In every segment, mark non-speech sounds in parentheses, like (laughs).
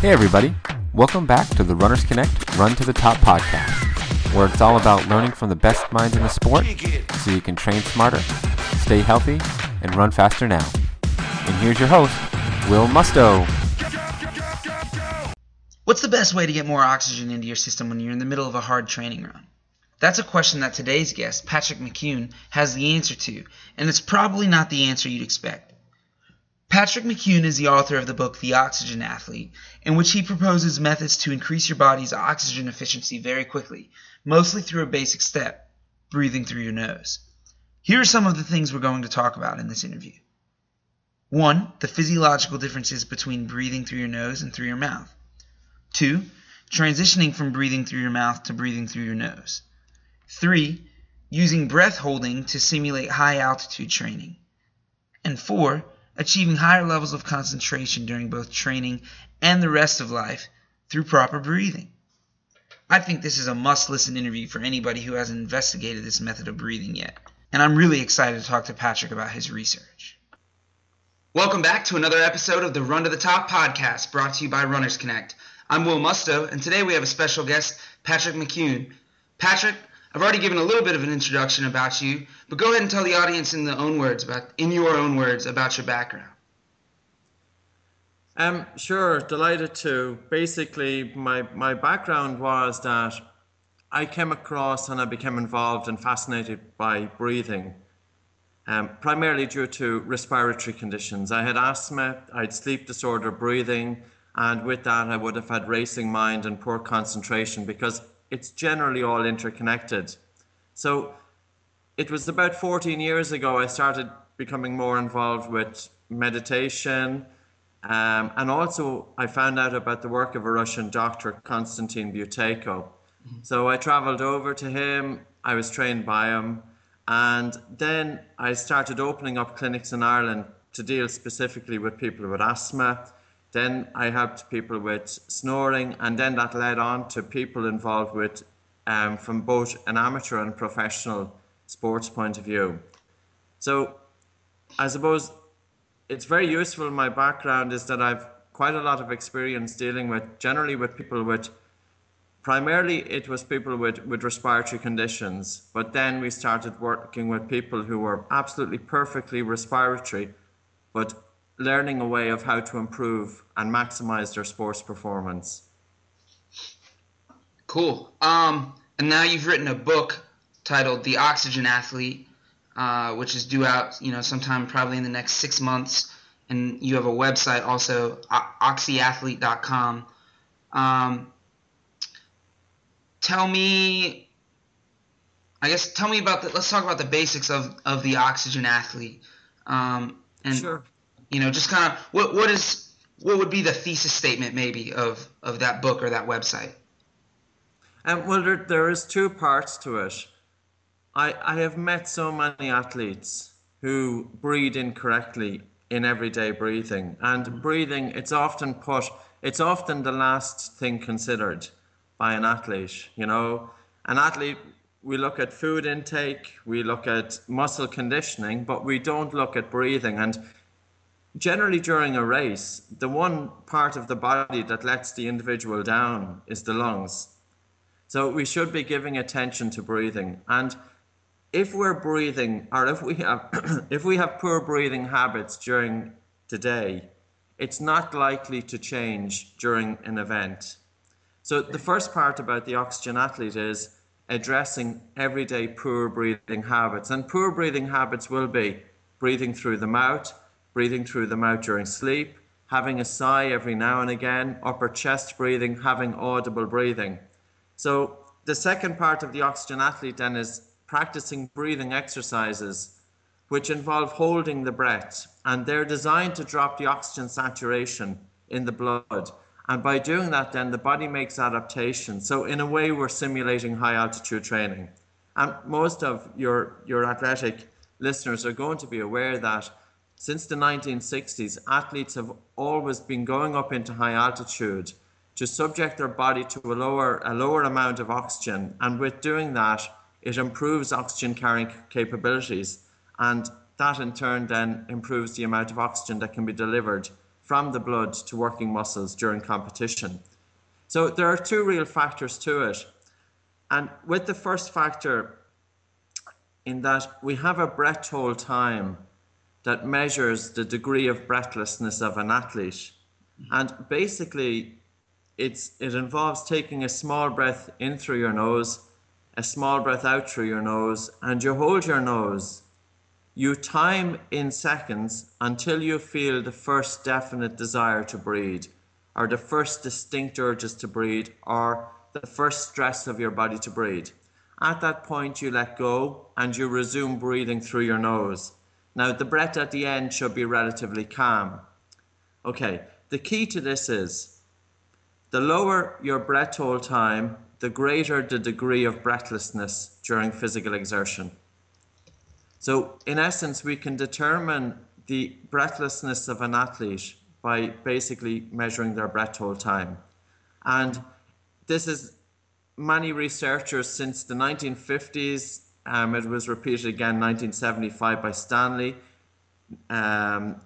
Hey, everybody. Welcome back to the Runners Connect Run to the Top podcast, where it's all about learning from the best minds in the sport so you can train smarter, stay healthy, and run faster now. And here's your host, Will Musto. What's the best way to get more oxygen into your system when you're in the middle of a hard training run? That's a question that today's guest, Patrick McKeown, has the answer to, and it's probably not the answer you'd expect. Patrick McKeown is the author of the book The Oxygen Athlete, in which he proposes methods to increase your body's oxygen efficiency very quickly, mostly through a basic step breathing through your nose. Here are some of the things we're going to talk about in this interview. 1. The physiological differences between breathing through your nose and through your mouth. 2. Transitioning from breathing through your mouth to breathing through your nose. 3. Using breath holding to simulate high altitude training. And 4 achieving higher levels of concentration during both training and the rest of life through proper breathing. I think this is a must listen interview for anybody who hasn't investigated this method of breathing yet, and I'm really excited to talk to Patrick about his research. Welcome back to another episode of the Run to the Top podcast brought to you by Runners Connect. I'm Will Musto, and today we have a special guest, Patrick McKeown. Patrick, I've already given a little bit of an introduction about you, but go ahead and tell the audience in the own words about in your own words about your background. Um, sure, delighted to. Basically, my, my background was that I came across and I became involved and fascinated by breathing, um, primarily due to respiratory conditions. I had asthma, I had sleep disorder breathing, and with that, I would have had racing mind and poor concentration because it's generally all interconnected. So it was about 14 years ago I started becoming more involved with meditation. Um, and also, I found out about the work of a Russian doctor, Konstantin Buteyko. Mm-hmm. So I traveled over to him, I was trained by him, and then I started opening up clinics in Ireland to deal specifically with people with asthma then I helped people with snoring, and then that led on to people involved with um, from both an amateur and professional sports point of view. So I suppose it's very useful. My background is that I've quite a lot of experience dealing with generally with people with primarily it was people with, with respiratory conditions, but then we started working with people who were absolutely perfectly respiratory, but learning a way of how to improve and maximize their sports performance. Cool. Um, and now you've written a book titled The Oxygen Athlete, uh, which is due out, you know, sometime probably in the next six months. And you have a website also, oxyathlete.com. Um, tell me, I guess, tell me about the. Let's talk about the basics of of the Oxygen Athlete. Um, and sure you know, just kind of what what is what would be the thesis statement maybe of of that book or that website? Um, well, there, there is two parts to it. I, I have met so many athletes who breathe incorrectly in everyday breathing. And breathing, it's often put, it's often the last thing considered by an athlete. You know, an athlete, we look at food intake, we look at muscle conditioning, but we don't look at breathing. And generally during a race, the one part of the body that lets the individual down is the lungs. So we should be giving attention to breathing. And if we're breathing, or if we have, (clears throat) if we have poor breathing habits during the day, it's not likely to change during an event. So the first part about the oxygen athlete is addressing everyday poor breathing habits. And poor breathing habits will be breathing through the mouth, breathing through the mouth during sleep, having a sigh every now and again, upper chest breathing, having audible breathing. So the second part of the oxygen athlete then is practicing breathing exercises which involve holding the breath and they're designed to drop the oxygen saturation in the blood. And by doing that, then the body makes adaptation. So, in a way, we're simulating high altitude training. And most of your, your athletic listeners are going to be aware that since the 1960s, athletes have always been going up into high altitude to subject their body to a lower, a lower amount of oxygen. And with doing that, it improves oxygen carrying capabilities. And that in turn then improves the amount of oxygen that can be delivered from the blood to working muscles during competition. So there are two real factors to it. And with the first factor, in that we have a breath hold time that measures the degree of breathlessness of an athlete. And basically, it's, it involves taking a small breath in through your nose, a small breath out through your nose, and you hold your nose. You time in seconds until you feel the first definite desire to breathe, or the first distinct urges to breathe, or the first stress of your body to breathe. At that point, you let go and you resume breathing through your nose. Now, the breath at the end should be relatively calm. Okay, the key to this is the lower your breath hold time, the greater the degree of breathlessness during physical exertion. So, in essence, we can determine the breathlessness of an athlete by basically measuring their breath hold time. And this is many researchers since the 1950s. Um, it was repeated again 1975 by Stanley, um,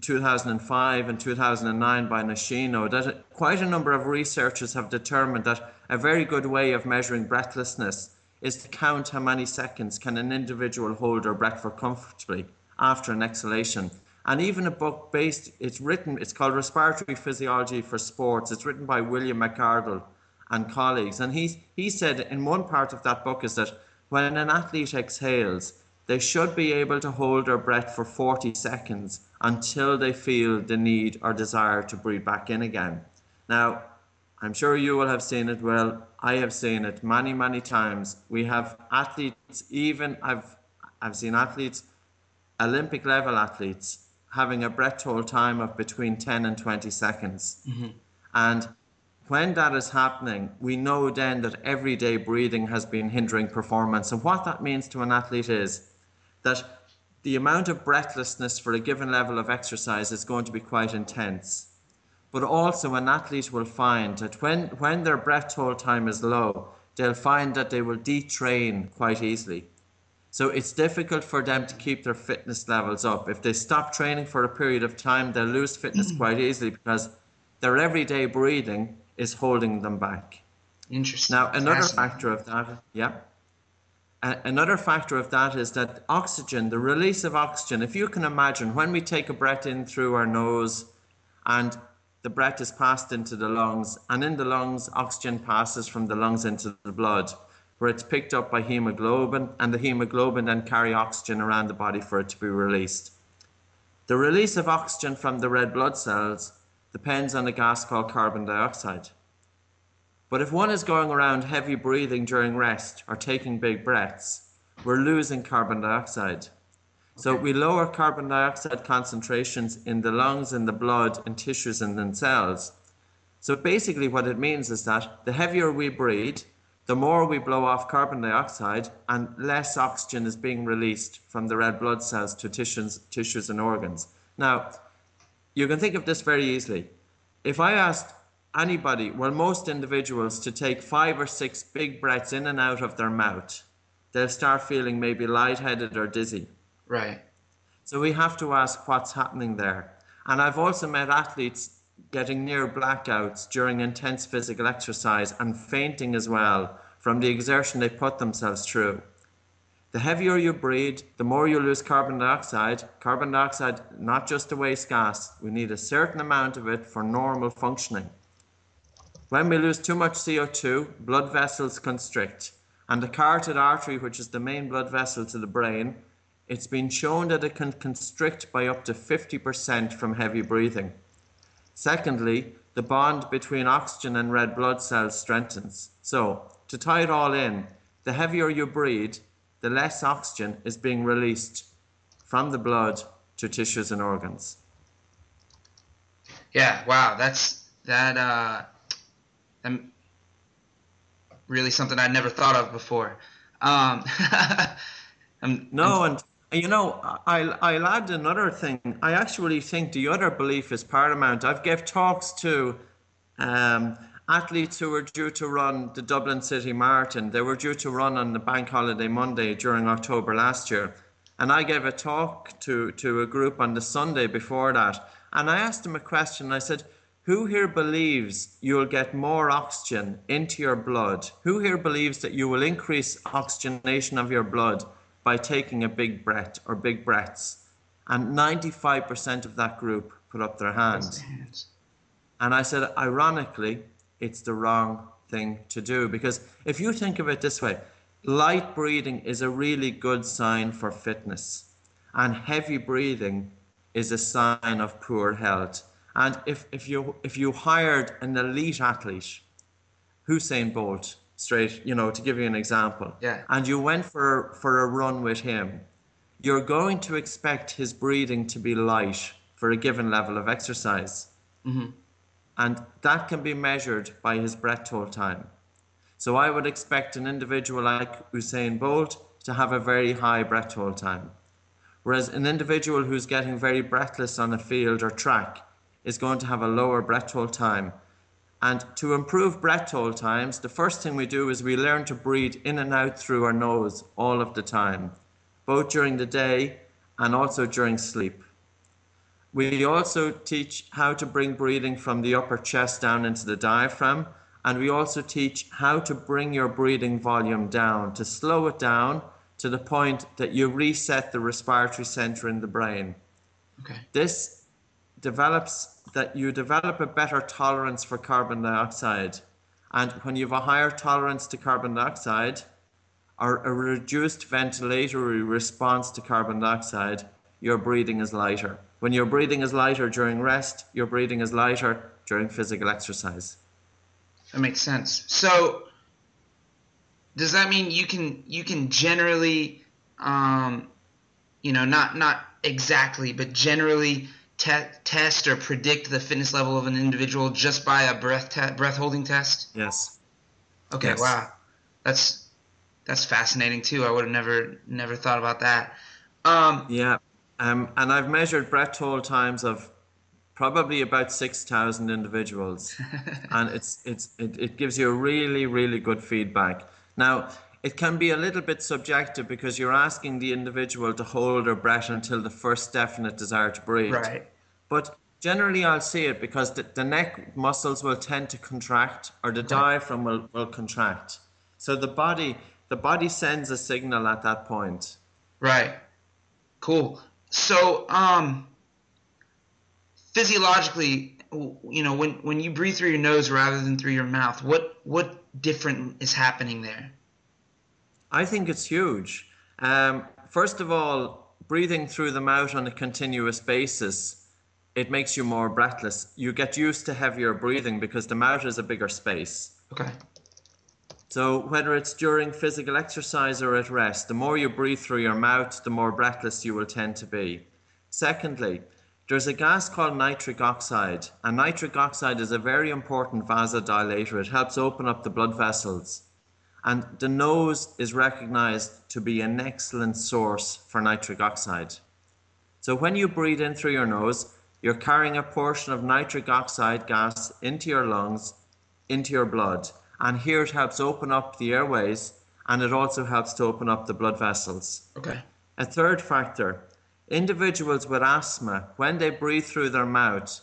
2005 and 2009 by Nishino. That quite a number of researchers have determined that a very good way of measuring breathlessness is to count how many seconds can an individual hold their breath for comfortably after an exhalation. And even a book based, it's written, it's called Respiratory Physiology for Sports. It's written by William McArdle and colleagues. And he, he said in one part of that book is that when an athlete exhales, they should be able to hold their breath for 40 seconds until they feel the need or desire to breathe back in again. Now, I'm sure you will have seen it. Well, I have seen it many, many times. We have athletes, even I've, I've seen athletes, Olympic level athletes, having a breath hold time of between 10 and 20 seconds. Mm-hmm. And when that is happening, we know then that everyday breathing has been hindering performance. And what that means to an athlete is that the amount of breathlessness for a given level of exercise is going to be quite intense. But also, an athlete will find that when, when their breath hold time is low, they'll find that they will detrain quite easily. So it's difficult for them to keep their fitness levels up. If they stop training for a period of time, they'll lose fitness quite easily because their everyday breathing is holding them back. Interesting. Now, another factor of that, yeah, another factor of that is that oxygen, the release of oxygen. If you can imagine, when we take a breath in through our nose, and the breath is passed into the lungs, and in the lungs, oxygen passes from the lungs into the blood, where it's picked up by hemoglobin, and the hemoglobin then carry oxygen around the body for it to be released. The release of oxygen from the red blood cells depends on a gas called carbon dioxide. But if one is going around heavy breathing during rest or taking big breaths, we're losing carbon dioxide. So we lower carbon dioxide concentrations in the lungs, in the blood, in tissues, and in cells. So basically, what it means is that the heavier we breathe, the more we blow off carbon dioxide, and less oxygen is being released from the red blood cells to tissues, tissues and organs. Now, you can think of this very easily. If I asked anybody, well, most individuals, to take five or six big breaths in and out of their mouth, they'll start feeling maybe lightheaded or dizzy. Right. So we have to ask what's happening there. And I've also met athletes getting near blackouts during intense physical exercise and fainting as well from the exertion they put themselves through. The heavier you breathe, the more you lose carbon dioxide. Carbon dioxide, not just a waste gas, we need a certain amount of it for normal functioning. When we lose too much CO2, blood vessels constrict, and the carotid artery, which is the main blood vessel to the brain, it's been shown that it can constrict by up to 50% from heavy breathing. Secondly, the bond between oxygen and red blood cells strengthens. So, to tie it all in, the heavier you breathe, the less oxygen is being released from the blood to tissues and organs. Yeah, wow, that's that uh um, really something I'd never thought of before. Um, I'm, (laughs) no, I'm, and you know, I'll, I'll add another thing. I actually think the other belief is paramount. I've gave talks to um, athletes who were due to run the Dublin City Marathon. They were due to run on the bank holiday Monday during October last year. And I gave a talk to, to a group on the Sunday before that. And I asked them a question. I said, Who here believes you'll get more oxygen into your blood? Who here believes that you will increase oxygenation of your blood by taking a big breath or big breaths? And 95% of that group put up their hands. And I said, ironically, it's the wrong thing to do. Because if you think of it this way, light breathing is a really good sign for fitness, and heavy breathing is a sign of poor health. And if, if you if you hired an elite athlete, Usain Bolt, straight, you know, to give you an example, Yeah. and you went for for a run with him, you're going to expect his breathing to be light for a given level of exercise. Mm-hmm. And that can be measured by his breath hold time. So I would expect an individual like Usain Bolt to have a very high breath hold time. Whereas an individual who's getting very breathless on a field or track is going to have a lower breath hold time. And to improve breath hold times, the first thing we do is we learn to breathe in and out through our nose all of the time, both during the day and also during sleep. We also teach how to bring breathing from the upper chest down into the diaphragm, and we also teach how to bring your breathing volume down, to slow it down to the point that you reset the respiratory center in the brain. Okay. This develops that you develop a better tolerance for carbon dioxide. And when you have a higher tolerance to carbon dioxide or a reduced ventilatory response to carbon dioxide, your breathing is lighter. When your breathing is lighter during rest, your breathing is lighter during physical exercise. That makes sense. So, does that mean you can you can generally, um, you know, not not exactly, but generally te- test or predict the fitness level of an individual just by a breath te- breath holding test? Yes. Okay, Yes. wow, that's that's fascinating too. I would have never never thought about that. Um, Yeah. Um, and I've measured breath hold times of probably about 6,000 individuals. (laughs) and it's, it's, it, it gives you a really, really good feedback. Now, it can be a little bit subjective because you're asking the individual to hold their breath until the first definite desire to breathe. right. But generally, I'll see it because the, the neck muscles will tend to contract or the diaphragm will, will contract. So the body, the body sends a signal at that point. Right. Cool. So, um, physiologically, you know, when when you breathe through your nose rather than through your mouth, what what different is happening there? I think it's huge. Um, first of all, breathing through the mouth on a continuous basis, it makes you more breathless. You get used to heavier breathing because the mouth is a bigger space. Okay. So whether it's during physical exercise or at rest, the more you breathe through your mouth, the more breathless you will tend to be. Secondly, there's a gas called nitric oxide, and nitric oxide is a very important vasodilator. It helps open up the blood vessels. And the nose is recognized to be an excellent source for nitric oxide. So when you breathe in through your nose, you're carrying a portion of nitric oxide gas into your lungs, into your blood. And here it helps open up the airways and it also helps to open up the blood vessels. Okay. A third factor individuals with asthma, when they breathe through their mouth,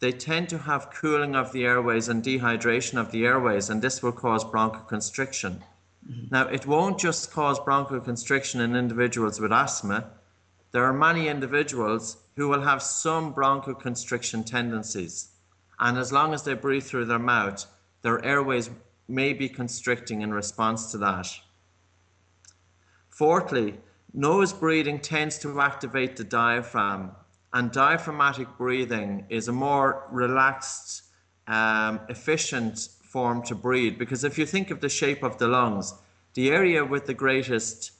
they tend to have cooling of the airways and dehydration of the airways, and this will cause bronchoconstriction. Mm-hmm. Now, it won't just cause bronchoconstriction in individuals with asthma. There are many individuals who will have some bronchoconstriction tendencies, and as long as they breathe through their mouth, their airways may be constricting in response to that. Fourthly, nose breathing tends to activate the diaphragm, and diaphragmatic breathing is a more relaxed, um, efficient form to breathe. Because if you think of the shape of the lungs, the area with the greatest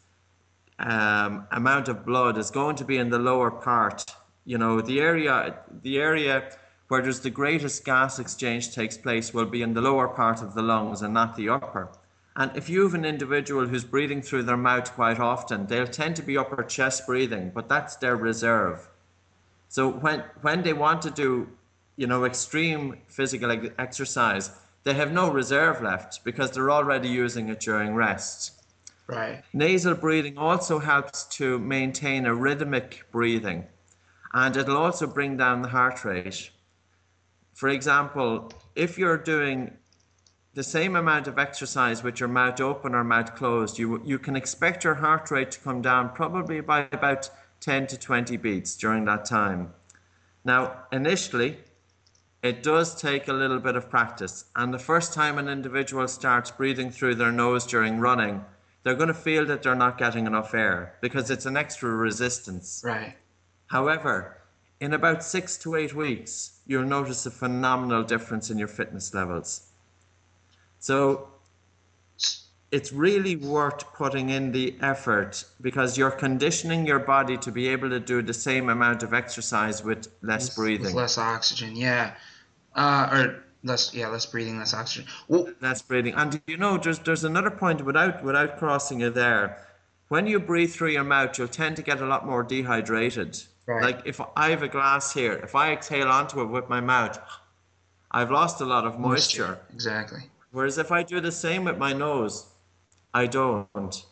um, amount of blood is going to be in the lower part. You know, the area, the area where there's the greatest gas exchange takes place will be in the lower part of the lungs and not the upper. And if you have an individual who's breathing through their mouth quite often, they'll tend to be upper chest breathing, but that's their reserve. So when when they want to do, you know, extreme physical exercise, they have no reserve left because they're already using it during rest. Right. Nasal breathing also helps to maintain a rhythmic breathing and it'll also bring down the heart rate. For example, if you're doing the same amount of exercise with your mouth open or mouth closed, you, you can expect your heart rate to come down probably by about 10 to 20 beats during that time. Now, initially, it does take a little bit of practice, and the first time an individual starts breathing through their nose during running, they're going to feel that they're not getting enough air because it's an extra resistance. Right. However, in about six to eight weeks, you'll notice a phenomenal difference in your fitness levels. So it's really worth putting in the effort because you're conditioning your body to be able to do the same amount of exercise with less With- breathing. With less oxygen, yeah. Uh, or less, yeah, less breathing, less oxygen. Well, less breathing. And you know, there's there's another point without without crossing it there. When you breathe through your mouth, you'll tend to get a lot more dehydrated. Right. Like if I have a glass here, if I exhale onto it with my mouth, (sighs) I've lost a lot of moisture. Exactly. Whereas if I do the same with my nose, I don't.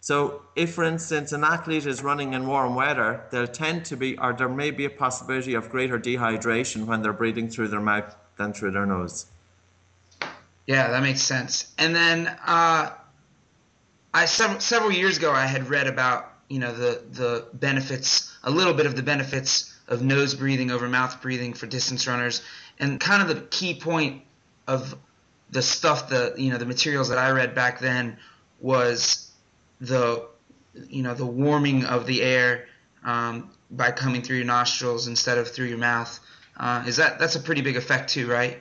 So if, for instance, an athlete is running in warm weather, they'll tend to be, or there may be a possibility of greater dehydration when they're breathing through their mouth than through their nose. Yeah, that makes sense. And then uh, I several several years ago I had read about you know the the benefits, a little bit of the benefits of nose breathing over mouth breathing for distance runners, and kind of the key point of the stuff the you know the materials that I read back then was the you know the warming of the air um, by coming through your nostrils instead of through your mouth. Uh, is that that's a pretty big effect too, right?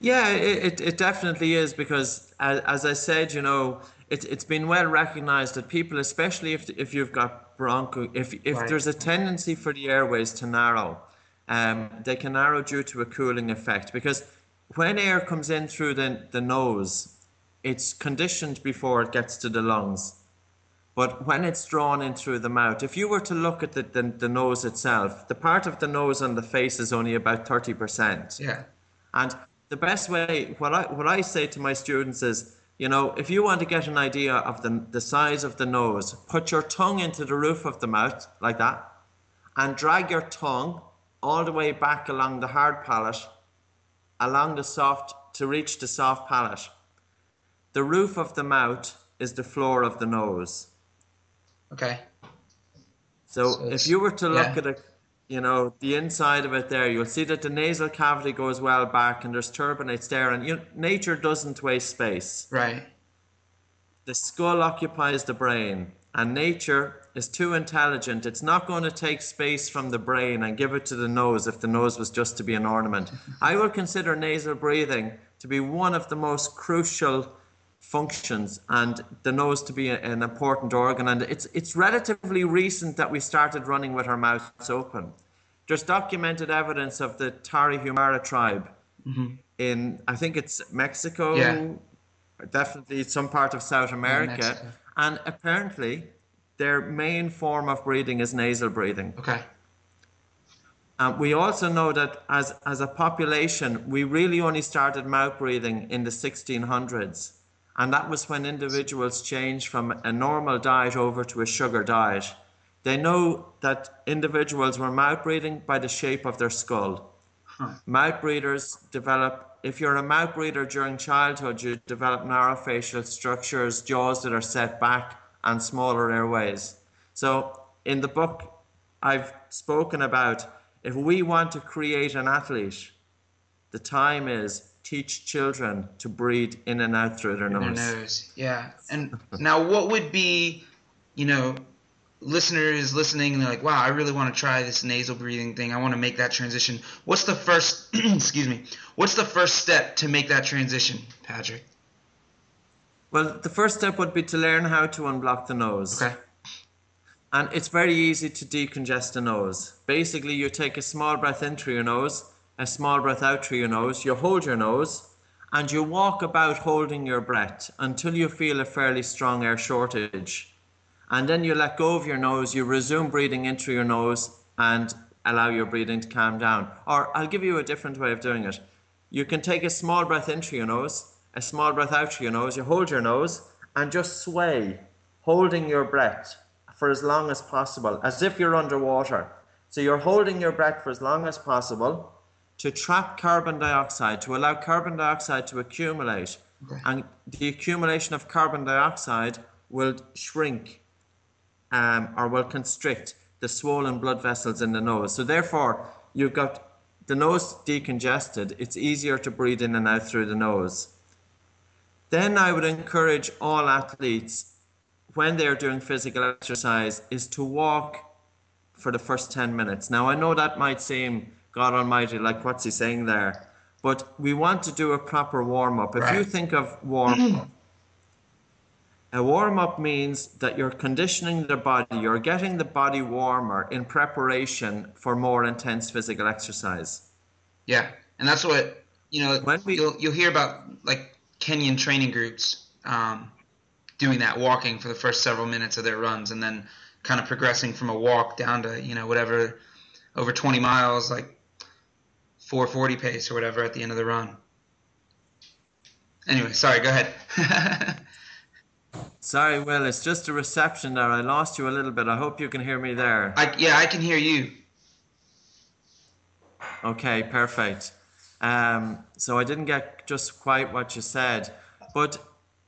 Yeah, it, it, it definitely is because, as, as I said, you know, it, it's been well recognized that people, especially if, if you've got broncho, if, if Right. there's a tendency for the airways to narrow, um, they can narrow due to a cooling effect because when air comes in through the, the nose, it's conditioned before it gets to the lungs. But when it's drawn in through the mouth, if you were to look at the, the, the nose itself, the part of the nose on the face is only about 30%. Yeah. And the best way, what I what I say to my students is, you know, if you want to get an idea of the the size of the nose, put your tongue into the roof of the mouth like that, and drag your tongue all the way back along the hard palate, along the soft to reach the soft palate. The roof of the mouth is the floor of the nose. Okay. So, So if you were to look yeah. at it, you know, the inside of it there, you'll see that the nasal cavity goes well back and there's turbinates there. And you, nature doesn't waste space. Right. The skull occupies the brain, and nature is too intelligent. It's not going to take space from the brain and give it to the nose if the nose was just to be an ornament. I would consider nasal breathing to be one of the most crucial functions and the nose to be a- an important organ and it's it's relatively recent that we started running with our mouths open there's documented evidence of the Tarahumara tribe mm-hmm. in I think it's Mexico Yeah. definitely some part of South America and apparently their main form of breathing is nasal breathing Okay. and we also know that as, as a population, we really only started mouth breathing in the 1600s. And that was when individuals changed from a normal diet over to a sugar diet. They know that individuals were mouth breathing by the shape of their skull. Mouth breathers develop, if you're a mouth breather during childhood, you develop narrow facial structures, jaws that are set back, and smaller airways. So in the book, I've spoken about if we want to create an athlete, the time is teach children to breathe in and out through their Their nose. nose. Yeah. And now, what would be, you know, listeners listening and they're like, wow, I really want to try this nasal breathing thing. I want to make that transition. What's the first, (clears throat) excuse me, what's the first step to make that transition, Patrick? Well, the first step would be to learn how to unblock the nose. Okay. And it's very easy to decongest the nose. Basically, you take a small breath in through your nose, a small breath out through your nose, you hold your nose, and you walk about holding your breath until you feel a fairly strong air shortage. And then you let go of your nose, you resume breathing in through your nose, and allow your breathing to calm down. Or I'll give you a different way of doing it. You can take a small breath in through your nose, a small breath out through your nose, you hold your nose, and just sway, holding your breath for as long as possible, as if you're underwater. So you're holding your breath for as long as possible to trap carbon dioxide, to allow carbon dioxide to accumulate. Okay. And the accumulation of carbon dioxide will shrink um, or will constrict the swollen blood vessels in the nose. So therefore, you've got the nose decongested. It's easier to breathe in and out through the nose. Then I would encourage all athletes when they're doing physical exercise is to walk for the first 10 minutes. Now I know that might seem God almighty like what's he saying there, but we want to do a proper warm up. If you think of warm (clears throat) a warm up means that you're conditioning the body, you're getting the body warmer in preparation for more intense physical exercise. Yeah, and that's what you know. When we- you'll you'll hear about like Kenyan training groups um, doing that, walking for the first several minutes of their runs, and then kind of progressing from a walk down to you know whatever over 20 miles, like 440 pace or whatever at the end of the run. Anyway, sorry. Go ahead. (laughs) Sorry, Will, it's just a reception there. I lost you a little bit. I hope you can hear me there. I, yeah, I can hear you. Okay, perfect. Um, so I didn't get just quite what you said. But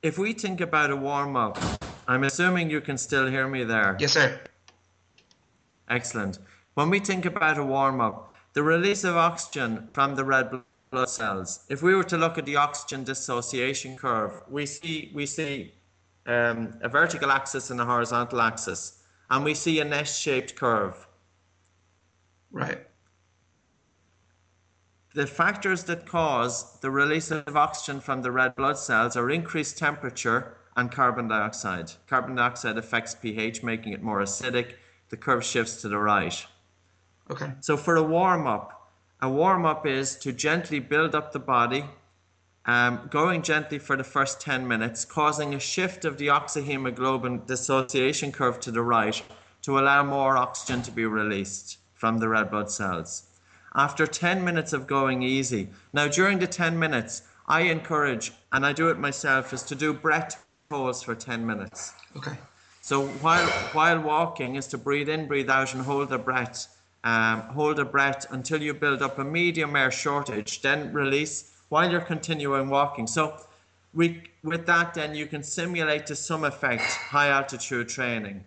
if we think about a warm up, I'm assuming you can still hear me there. Yes, sir. Excellent. When we think about a warm up, the release of oxygen from the red blood cells, if we were to look at the oxygen dissociation curve, we see, we see um, a vertical axis and a horizontal axis, and we see an S shaped curve. Right. The factors that cause the release of oxygen from the red blood cells are increased temperature and carbon dioxide. Carbon dioxide affects pH, making it more acidic. The curve shifts to the right. Okay. So for a warm up, a warm up is to gently build up the body, um, going gently for the first 10 minutes, causing a shift of the oxyhemoglobin dissociation curve to the right to allow more oxygen to be released from the red blood cells. After 10 minutes of going easy, now during the 10 minutes, I encourage, and I do it myself, is to do breath holds for 10 minutes. Okay. So while while walking is to breathe in, breathe out, and hold the breath. Um, hold a breath until you build up a medium air shortage. Then release while you're continuing walking. So we, with that, then you can simulate to some effect high altitude training.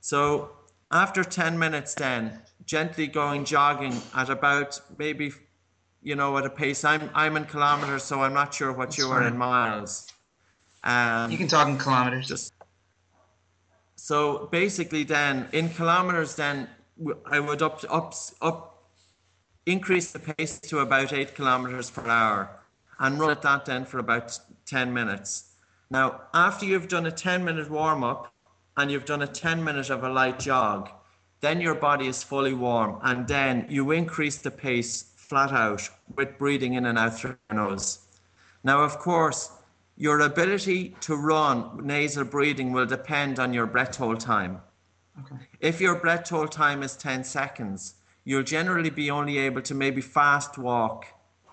So after 10 minutes, then gently going jogging at about maybe, you know, at a pace. I'm I'm in kilometers, so I'm not sure what That's you are in miles. Um, You can talk in kilometers. just so basically then in kilometers then i would up up up increase the pace to about 8 kilometers per hour and run at that then for about 10 minutes now after you've done a 10 minute warm up and you've done a 10 minute of a light jog then your body is fully warm and then you increase the pace flat out with breathing in and out through your nose now, of course, your ability to run nasal breathing will depend on your breath hold time. Okay. If your breath hold time is 10 seconds, you'll generally be only able to maybe fast walk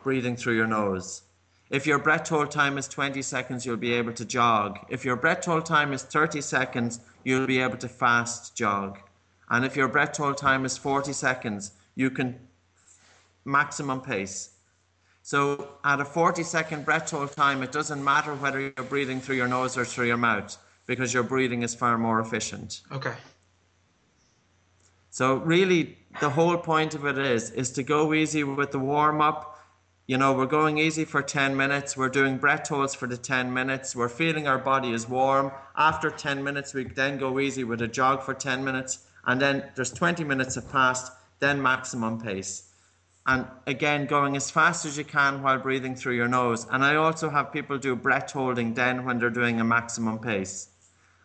breathing through your nose. If your breath hold time is 20 seconds, you'll be able to jog. If your breath hold time is 30 seconds, you'll be able to fast jog. And if your breath hold time is 40 seconds, you can maximum pace. So at a 40 second breath hold time, it doesn't matter whether you're breathing through your nose or through your mouth because your breathing is far more efficient. Okay. So really, the whole point of it is is to go easy with the warm up. You know, we're going easy for 10 minutes. We're doing breath holds for the 10 minutes. We're feeling our body is warm. After 10 minutes, we then go easy with a jog for 10 minutes. And then there's 20 minutes have passed, then maximum pace. And again, going as fast as you can while breathing through your nose. And I also have people do breath holding then when they're doing a maximum pace.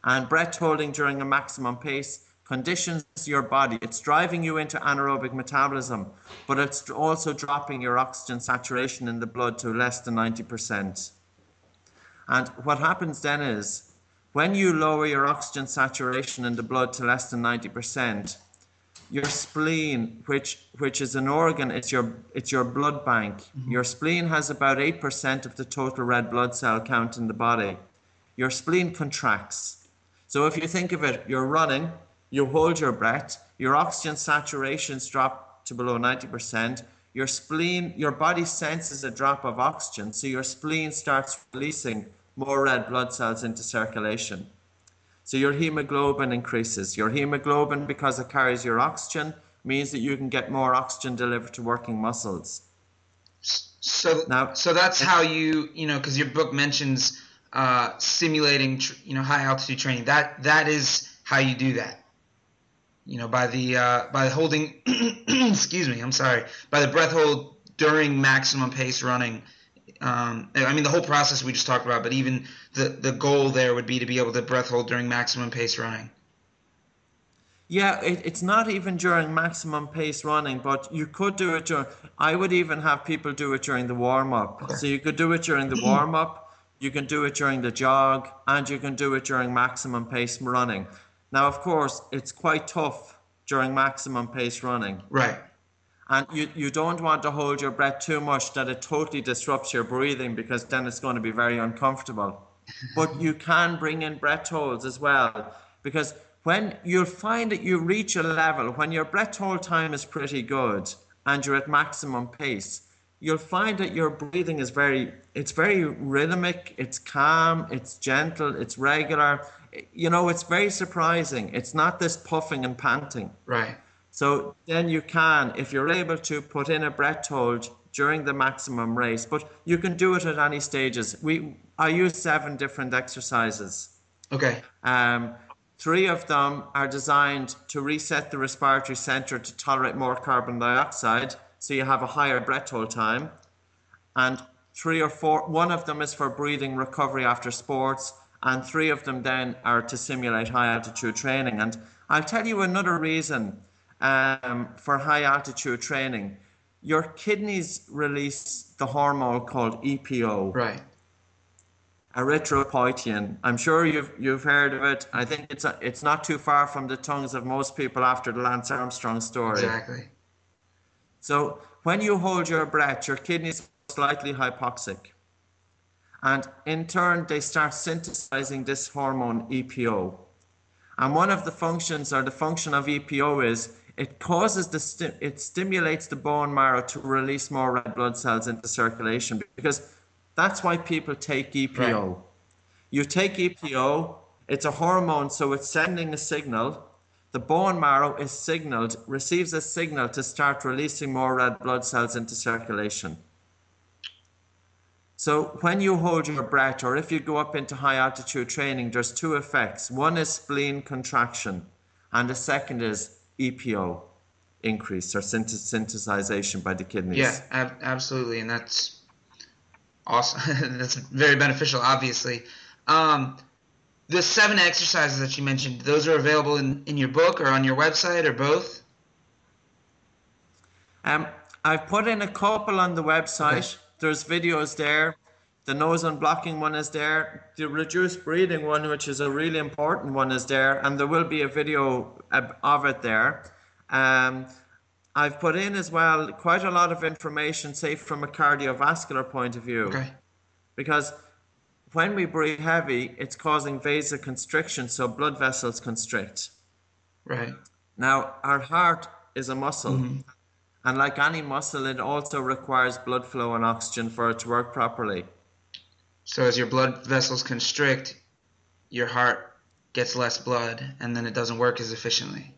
And breath holding during a maximum pace conditions your body. It's driving you into anaerobic metabolism, but it's also dropping your oxygen saturation in the blood to less than 90%. And what happens then is when you lower your oxygen saturation in the blood to less than 90%, your spleen, which which is an organ, it's your it's your blood bank. Mm-hmm. Your spleen has about eight percent of the total red blood cell count in the body. your spleen contracts. So if you think of it, you're running, you hold your breath, your oxygen saturations drop to below 90%, your spleen, your body senses a drop of oxygen, so your spleen starts releasing more red blood cells into circulation. So your hemoglobin increases. Your hemoglobin, because it carries your oxygen, means that you can get more oxygen delivered to working muscles. So now, so that's how you, you know, because your book mentions uh, simulating, tr- you know, high altitude training. That that is how you do that. You know, by the uh, by holding, (clears throat) excuse me, I'm sorry, by the breath hold during maximum pace running. Um, I mean, the whole process we just talked about, but even the the goal there would be to be able to breath hold during maximum pace running. Yeah, it, it's not even during maximum pace running, but you could do it during. I would even have people do it during the warm up. Okay. So you could do it during the (clears throat) warm up, you can do it during the jog, and you can do it during maximum pace running. Now, of course, it's quite tough during maximum pace running. Right. And you, you don't want to hold your breath too much that it totally disrupts your breathing because then it's going to be very uncomfortable. (laughs) but you can bring in breath holds as well because when you'll find that you reach a level when your breath hold time is pretty good and you're at maximum pace you'll find that your breathing is very it's very rhythmic it's calm it's gentle it's regular. You know it's very surprising. It's not this puffing and panting. Right. So then you can if you're able to put in a breath hold during the maximum race but you can do it at any stages. We i use seven different exercises. Okay. Um Three of them are designed to reset the respiratory center to tolerate more carbon dioxide, so you have a higher breath hold time. And three or four, one of them is for breathing recovery after sports, and three of them then are to simulate high altitude training. And I'll tell you another reason um, for high altitude training. Your kidneys release the hormone called EPO. Right erythropoietin. I'm sure you've you've heard of it. I think it's a, it's not too far from the tongues of most people after the Lance Armstrong story. Exactly. So when you hold your breath, your kidneys are slightly hypoxic, and in turn they start synthesizing this hormone EPO. And one of the functions or the function of EPO is it causes the sti- it stimulates the bone marrow to release more red blood cells into circulation because that's why people take EPO. Right. You take EPO, it's a hormone, so it's sending a signal. The bone marrow is signaled, receives a signal to start releasing more red blood cells into circulation. So when you hold your breath, or if you go up into high altitude training, there's two effects. One is spleen contraction, and the second is EPO increase or synthesization by the kidneys. Yeah, ab- absolutely, and that's awesome. (laughs) That's very beneficial, obviously. Um, the seven exercises that you mentioned, those are available in, in your book or on your website or both? Um, I've put in a couple on the website. Okay. There's videos there. The nose unblocking one is there. The reduced breathing one, which is a really important one, is there. And there will be a video of it there. Um, I've put in as well quite a lot of information, say from a cardiovascular point of view. Okay. Because when we breathe heavy, it's causing vasoconstriction, so blood vessels constrict. Right. Now, our heart is a muscle. Mm-hmm. And like any muscle, it also requires blood flow and oxygen for it to work properly. So as your blood vessels constrict, your heart gets less blood and then it doesn't work as efficiently.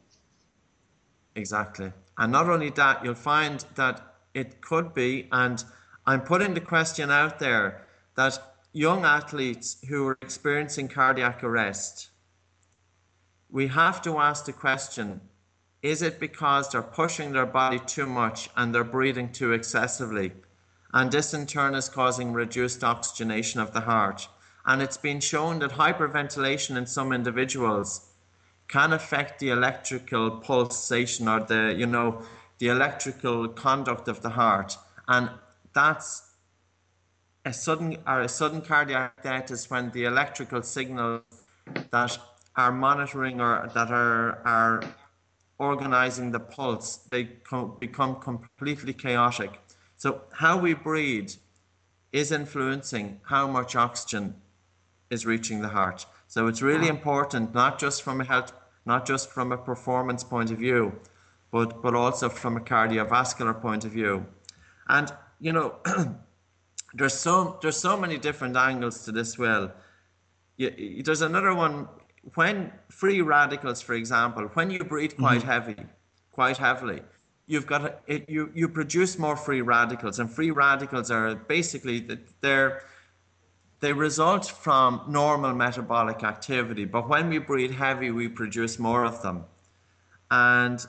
Exactly. And not only that, you'll find that it could be, and I'm putting the question out there, that young athletes who are experiencing cardiac arrest, we have to ask the question is it because they're pushing their body too much and they're breathing too excessively? And this in turn is causing reduced oxygenation of the heart. And it's been shown that hyperventilation in some individuals can affect the electrical pulsation or the you know the electrical conduct of the heart and that's a sudden or a sudden cardiac death is when the electrical signals that are monitoring or that are are organizing the pulse they com- become completely chaotic so how we breathe is influencing how much oxygen is reaching the heart. So it's really important, not just from a health, not just from a performance point of view, but but also from a cardiovascular point of view. And you know, (clears throat) there's so there's so many different angles to this. Well, you, there's another one when free radicals, for example, when you breathe quite mm-hmm. heavy, quite heavily, you've got it, you you produce more free radicals, and free radicals are basically that they're they result from normal metabolic activity, but when we breathe heavy, we produce more of them. And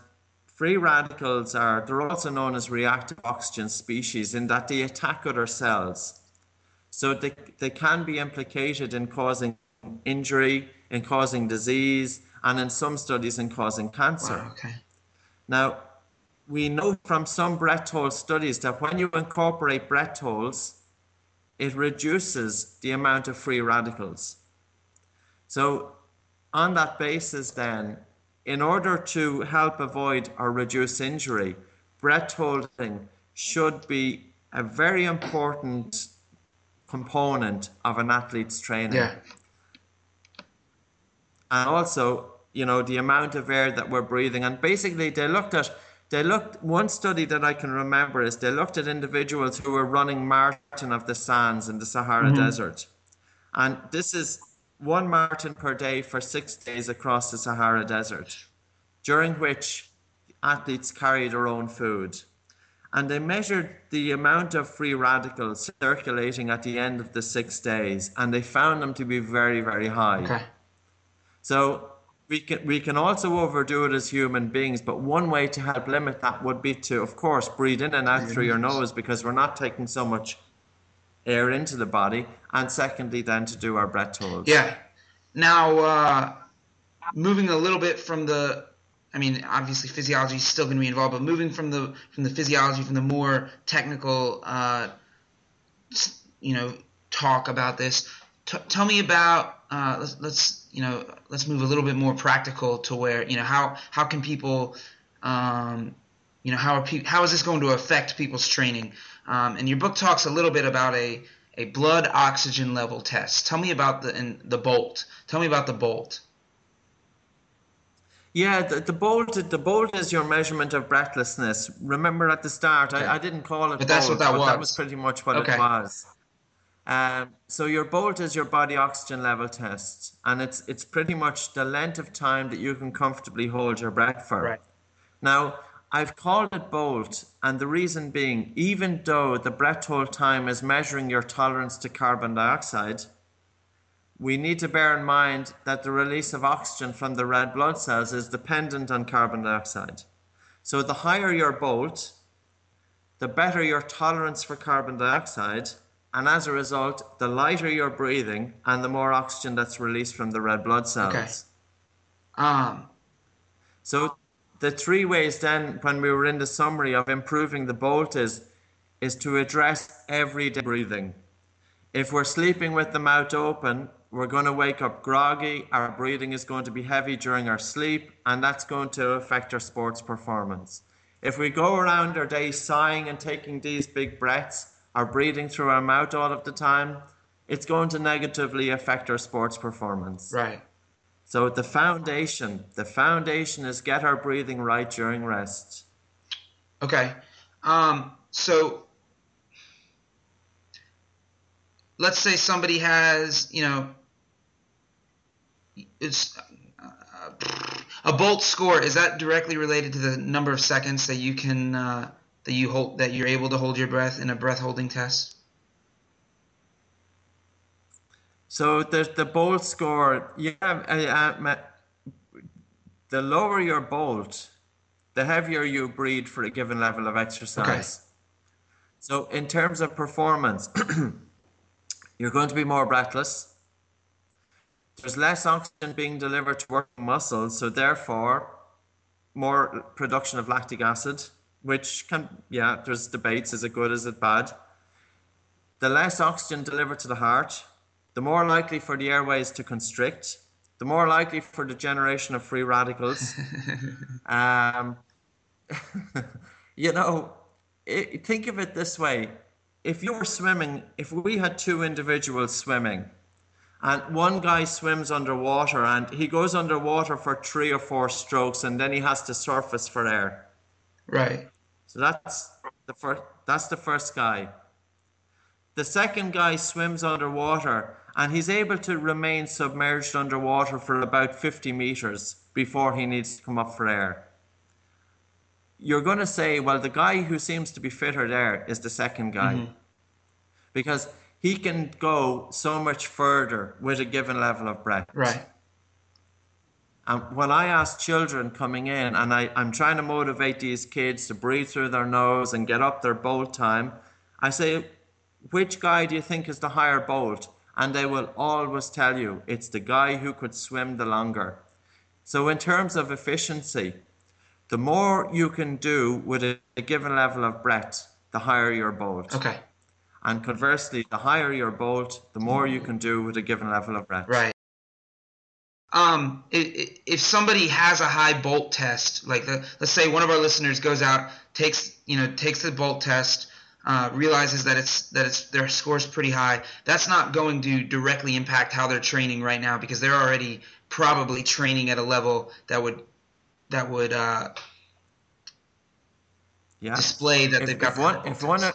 free radicals are they're also known as reactive oxygen species in that they attack other cells. So they, they can be implicated in causing injury, in causing disease, and in some studies in causing cancer. Wow, okay. Now, we know from some breath hold studies that when you incorporate breath holds, it reduces the amount of free radicals. So, on that basis, then, in order to help avoid or reduce injury, breath holding should be a very important component of an athlete's training. Yeah. And also, you know, the amount of air that we're breathing. And basically, they looked at they looked one study that I can remember is they looked at individuals who were running marathon of the sands in the Sahara mm-hmm. Desert. And this is one marathon per day for six days across the Sahara Desert, during which athletes carried their own food. And they measured the amount of free radicals circulating at the end of the six days, and they found them to be very, very high. Okay. So we can we can also overdo it as human beings, but one way to help limit that would be to, of course, breathe in and out through your nose because we're not taking so much air into the body, and secondly, then to do our breath holds. Yeah. Now, uh, moving a little bit from the, I mean, obviously physiology is still going to be involved, but moving from the from the physiology, from the more technical, uh, you know, talk about this. T- tell me about uh, let's, let's you know let's move a little bit more practical to where you know how how can people um, you know how are pe- how is this going to affect people's training um, and your book talks a little bit about a a blood oxygen level test tell me about the in, the bolt tell me about the bolt yeah, the, the bolt the bolt is your measurement of breathlessness. Remember at the start, okay. I, I didn't call it. But that's bolt, what that was. That was pretty much what okay. it was. Um, so your bolt is your body oxygen level test, and it's it's pretty much the length of time that you can comfortably hold your breath for. Right. Now, I've called it bolt, and the reason being, even though the breath hold time is measuring your tolerance to carbon dioxide, we need to bear in mind that the release of oxygen from the red blood cells is dependent on carbon dioxide. So the higher your bolt, the better your tolerance for carbon dioxide and as a result, the lighter you're breathing and the more oxygen that's released from the red blood cells. Okay. Um. So the three ways then, when we were in the summary of improving the bolt, is, is to address everyday breathing. If we're sleeping with the mouth open, we're going to wake up groggy, our breathing is going to be heavy during our sleep, and that's going to affect our sports performance. If we go around our day sighing and taking these big breaths, our breathing through our mouth all of the time, it's going to negatively affect our sports performance. Right. So the foundation, the foundation is get our breathing right during rest. Okay. Um, so let's say somebody has, you know, it's uh, a bolt score. Is that directly related to the number of seconds that you can uh, that you hold that you're able to hold your breath in a breath holding test? So the the bolt score, yeah, uh, uh, the lower your bolt, the heavier you breathe for a given level of exercise. Okay. So in terms of performance, (clears throat) you're going to be more breathless. There's less oxygen being delivered to working muscles, so therefore more production of lactic acid which can, yeah, there's debates is it good, is it bad? The less oxygen delivered to the heart, the more likely for the airways to constrict, the more likely for the generation of free radicals. (laughs) um, (laughs) you know, it, think of it this way if you were swimming, if we had two individuals swimming, And one guy swims underwater and he goes underwater for three or four strokes and then he has to surface for air. Right. So that's the first that's the first guy. The second guy swims underwater and he's able to remain submerged underwater for about 50 meters before he needs to come up for air. You're going to say, well, the guy who seems to be fitter there is the second guy. Mm-hmm. Because he can go so much further with a given level of breath. Right. And when I ask children coming in, and I, I'm trying to motivate these kids to breathe through their nose and get up their bolt time, I say, which guy do you think is the higher bolt? And they will always tell you it's the guy who could swim the longer. So, in terms of efficiency, the more you can do with a, a given level of breath, the higher your bolt. Okay. And conversely, the higher your bolt, the more you can do with a given level of breath. Right. Um, if, if somebody has a high bolt test, like the, let's say one of our listeners goes out, takes you know takes the bolt test, uh, realizes that it's that it's their score's pretty high, that's not going to directly impact how they're training right now because they're already probably training at a level that would that would uh, yeah. display that if, they've got if one, if one, of,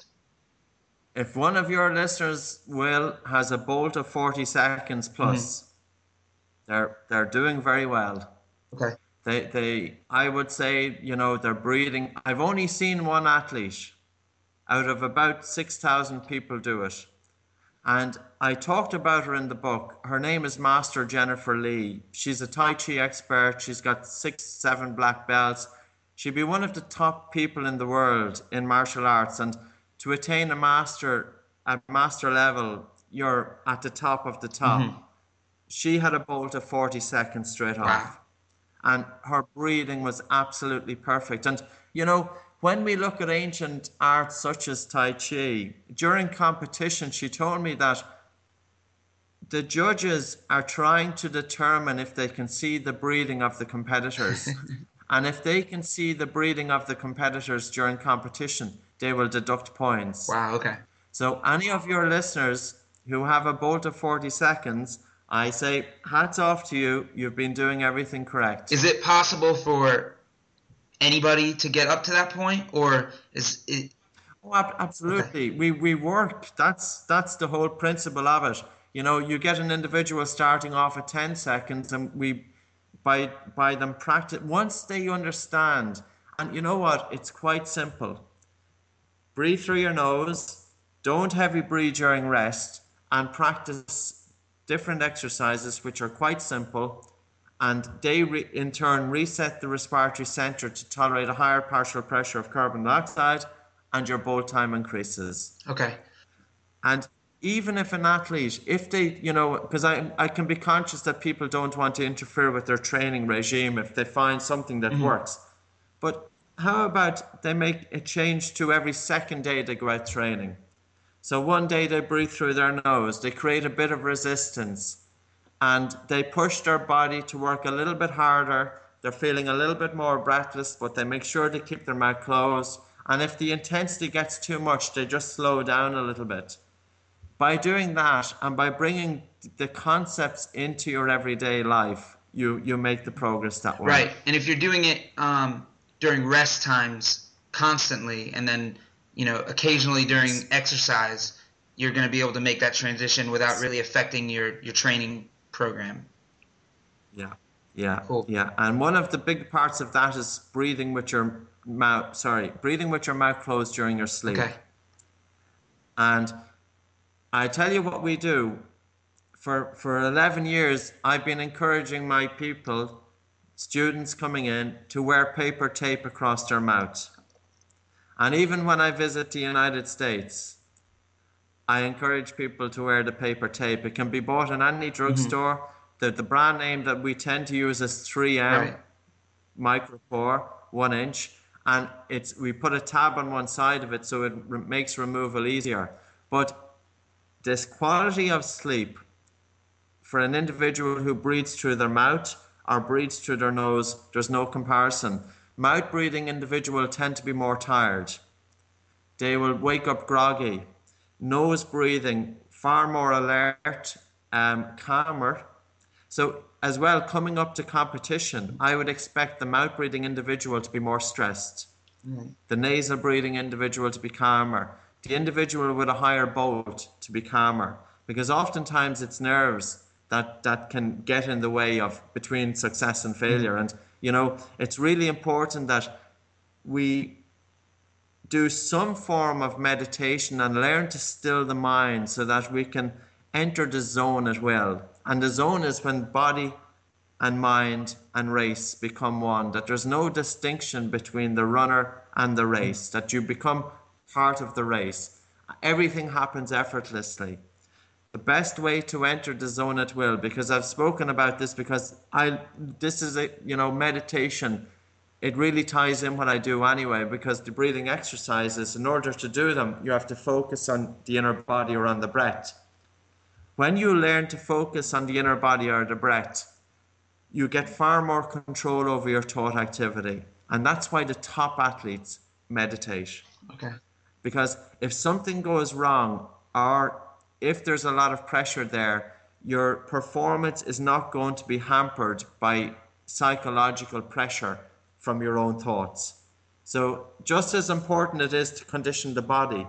if one of your listeners will has a bolt of 40 seconds plus, mm-hmm. they're they're doing very well. Okay. They they i would say you know they're breathing. I've only seen one athlete out of about 6000 people do it and i talked about her in the book her name is master jennifer lee she's a tai chi expert she's got six seven black belts she'd be one of the top people in the world in martial arts and to attain a master at master level, you're at the top of the top. Mm-hmm. She had a bolt of 40 seconds straight wow. off. And her breathing was absolutely perfect. And, you know, when we look at ancient arts such as Tai Chi, during competition, she told me that the judges are trying to determine if they can see the breathing of the competitors. (laughs) and if they can see the breathing of the competitors during competition, they will deduct points. Wow, okay. So any of your listeners who have a bolt of 40 seconds, I say hats off to you. You've been doing everything correct. Is it possible for anybody to get up to that point or is it Oh, absolutely. We we work. That's that's the whole principle of it. You know, you get an individual starting off at 10 seconds and we by by them practice once they understand and you know what? It's quite simple breathe through your nose, don't heavy breathe during rest, and practice different exercises which are quite simple. And they re- in turn reset the respiratory center to tolerate a higher partial pressure of carbon dioxide, and your bolt time increases. Okay. And even if an athlete, if they, you know, because I, I can be conscious that people don't want to interfere with their training regime if they find something that mm-hmm. works. But how about they make a change to every second day they go out training? So one day they breathe through their nose, they create a bit of resistance, and they push their body to work a little bit harder. They're feeling a little bit more breathless, but they make sure to keep their mouth closed. And if the intensity gets too much, they just slow down a little bit. By doing that and by bringing the concepts into your everyday life, you you make the progress that way. Right, and if you're doing it um, during rest times constantly and then you know occasionally during exercise you're going to be able to make that transition without really affecting your your training program. Yeah yeah cool. yeah. And one of the big parts of that is breathing with your mouth sorry breathing with your mouth closed during your sleep. Okay. And i tell you what we do. For for 11 years i've been encouraging my people students coming in to wear paper tape across their mouth. And even when I visit the United States, I encourage people to wear the paper tape. It can be bought in any drugstore. Mm-hmm. The, the brand name that we tend to use is 3M right. Micropore, one inch. And it's we put a tab on one side of it so it re- makes removal easier. But this quality of sleep for an individual who breathes through their mouth or breathes through their nose, there's no comparison. Mouth breathing individuals tend to be more tired. They will wake up groggy. Nose breathing, far more alert, um, calmer. So, as well, coming up to competition, I would expect the mouth breathing individual to be more stressed, the nasal breathing individual to be calmer, the individual with a higher bolt to be calmer, because oftentimes it's nerves that, that can get in the way of between success and failure. And, you know, it's really important that we do some form of meditation and learn to still the mind so that we can enter the zone at will. And the zone is when body and mind and race become one, that there's no distinction between the runner and the race, that you become part of the race. Everything happens effortlessly. The best way to enter the zone at will, because I've spoken about this because I this is a you know meditation it really ties in what I do anyway because the breathing exercises, in order to do them, you have to focus on the inner body or on the breath. When you learn to focus on the inner body or the breath, you get far more control over your thought activity. And that's why the top athletes meditate. Okay. Because if something goes wrong or if there's a lot of pressure there, your performance is not going to be hampered by psychological pressure from your own thoughts. So, just as important it is to condition the body,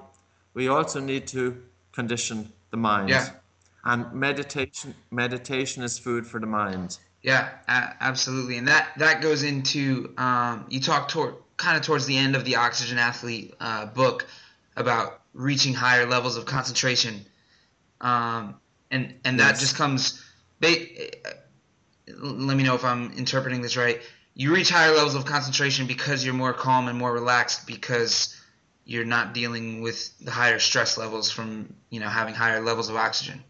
we also need to condition the mind. Yeah. And meditation, meditation is food for the mind. Yeah, absolutely, and that that goes into um, you talk toward kind of towards the end of the Oxygen Athlete uh, book about reaching higher levels of concentration, um, and and that just comes. They, let me know if I'm interpreting this right. You reach higher levels of concentration because you're more calm and more relaxed because you're not dealing with the higher stress levels from you know having higher levels of oxygen.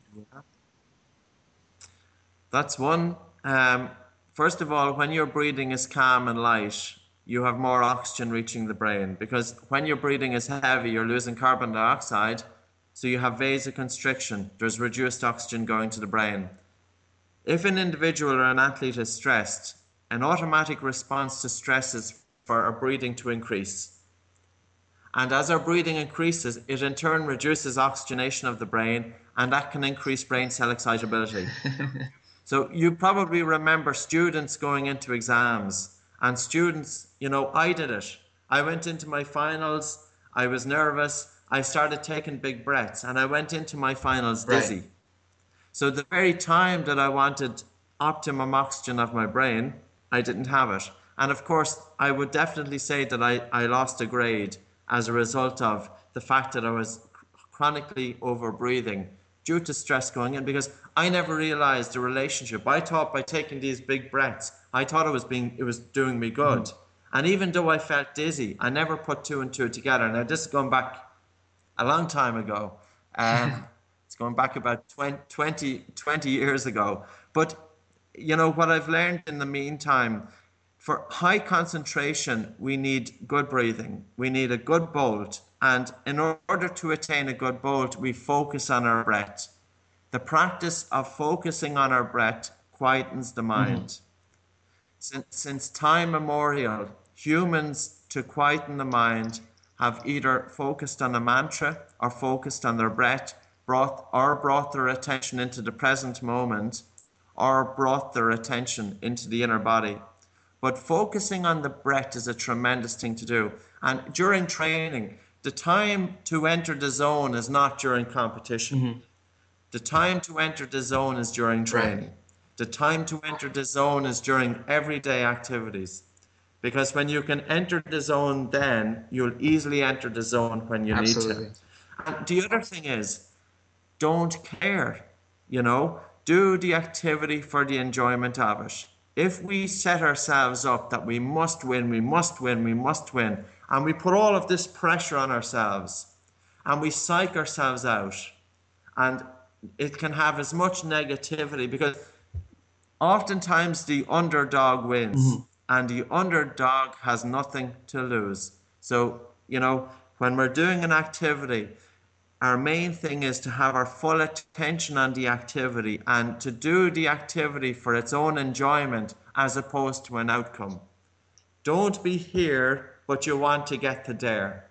That's one. Um, first of all, when your breathing is calm and light, you have more oxygen reaching the brain because when your breathing is heavy, you're losing carbon dioxide, so you have vasoconstriction. There's reduced oxygen going to the brain. If an individual or an athlete is stressed, an automatic response to stresses for our breathing to increase. And as our breathing increases, it in turn reduces oxygenation of the brain, and that can increase brain cell excitability. (laughs) So you probably remember students going into exams and students, you know, I did it. I went into my finals, I was nervous, I started taking big breaths, and I went into my finals Right. dizzy. So the very time that I wanted optimum oxygen of my brain, I didn't have it. And of course, I would definitely say that I, I lost a grade as a result of the fact that I was chronically over breathing due to stress going in because I never realized the relationship. I thought by taking these big breaths, I thought it was being it was doing me good. And even though I felt dizzy, I never put two and two together. Now this is going back a long time ago. (laughs) Um, it's going back about 20, 20, 20 years ago. But you know what I've learned in the meantime, for high concentration, we need good breathing. We need a good bolt. And in order to attain a good bolt, we focus on our breath. The practice of focusing on our breath quietens the mm-hmm. mind. Since, since time immemorial, humans, to quieten the mind, have either focused on a mantra or focused on their breath, brought or brought their attention into the present moment, or brought their attention into the inner body. But focusing on the breath is a tremendous thing to do. And during training, the time to enter the zone is not during competition. Mm-hmm. The time to enter the zone is during training. The time to enter the zone is during everyday activities. Because when you can enter the zone then, you'll easily enter the zone when you Absolutely. need to. And the other thing is, don't care. You know, do the activity for the enjoyment of it. If we set ourselves up that we must win, we must win, we must win, and we put all of this pressure on ourselves and we psych ourselves out, and it can have as much negativity because oftentimes the underdog wins mm-hmm. and the underdog has nothing to lose. So, you know, when we're doing an activity, our main thing is to have our full attention on the activity and to do the activity for its own enjoyment as opposed to an outcome. Don't be here, but you want to get to there.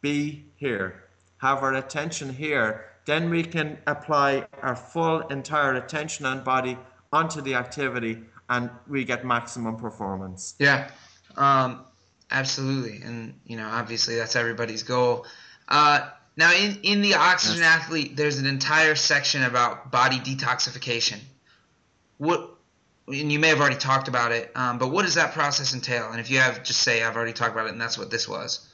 Be here. Have our attention here then we can apply our full entire attention and body onto the activity and we get maximum performance. Yeah, um, absolutely, and you know, obviously that's everybody's goal. Uh, now, in in the oxygen yes. athlete, there's an entire section about body detoxification. What, and you may have already talked about it, um, but what does that process entail? And if you have, just say I've already talked about it, and that's what this was.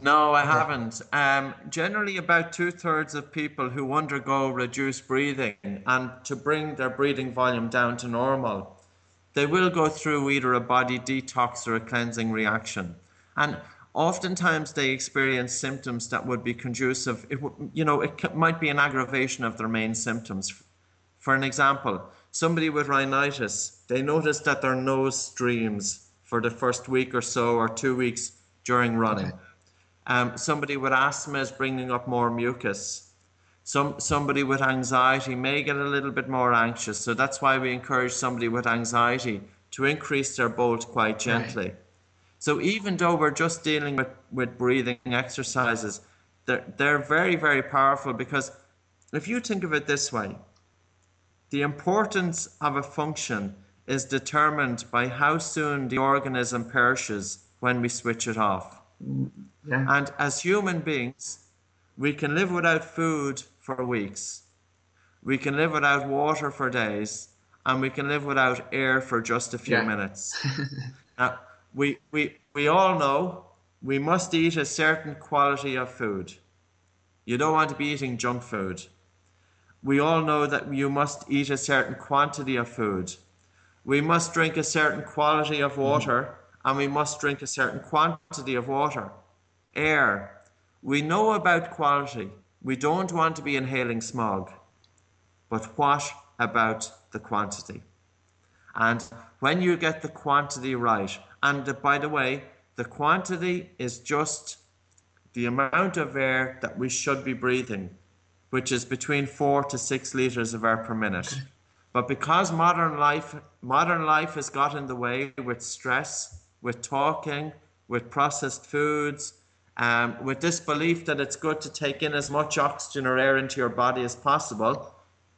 No, I haven't. Um, generally, about two thirds of people who undergo reduced breathing and to bring their breathing volume down to normal, they will go through either a body detox or a cleansing reaction. And oftentimes they experience symptoms that would be conducive. It, you know, it might be an aggravation of their main symptoms. For an example, somebody with rhinitis, they notice that their nose streams for the first week or so or two weeks during running. Okay um, somebody with asthma is bringing up more mucus. Some, somebody with anxiety may get a little bit more anxious. So that's why we encourage somebody with anxiety to increase their bolt quite gently. Right. So even though we're just dealing with, with breathing exercises, they're, they're very, very powerful because if you think of it this way, the importance of a function is determined by how soon the organism perishes when we switch it off. Yeah. And as human beings, we can live without food for weeks. We can live without water for days. And we can live without air for just a few yeah. minutes. (laughs) now, we, we, we all know we must eat a certain quality of food. You don't want to be eating junk food. We all know that you must eat a certain quantity of food. We must drink a certain quality of water. Mm and we must drink a certain quantity of water. Air. We know about quality. We don't want to be inhaling smog. But what about the quantity? And when you get the quantity right, and by the way, the quantity is just the amount of air that we should be breathing, which is between four to six liters of air per minute. But because modern life, modern life has got in the way with stress, with talking, with processed foods, um, with this belief that it's good to take in as much oxygen or air into your body as possible,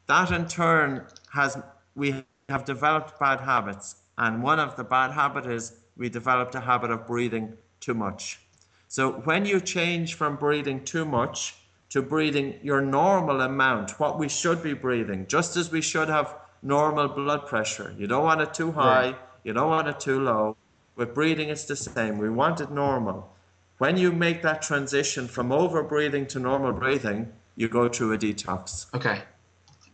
that in turn has we have developed bad habits. And one of the bad habits is we developed a habit of breathing too much. So when you change from breathing too much to breathing your normal amount, what we should be breathing, just as we should have normal blood pressure. You don't want it too high, right. you don't want it too low. With breathing, it's the same. We want it normal. When you make that transition from over breathing to normal breathing, you go through a detox. Okay.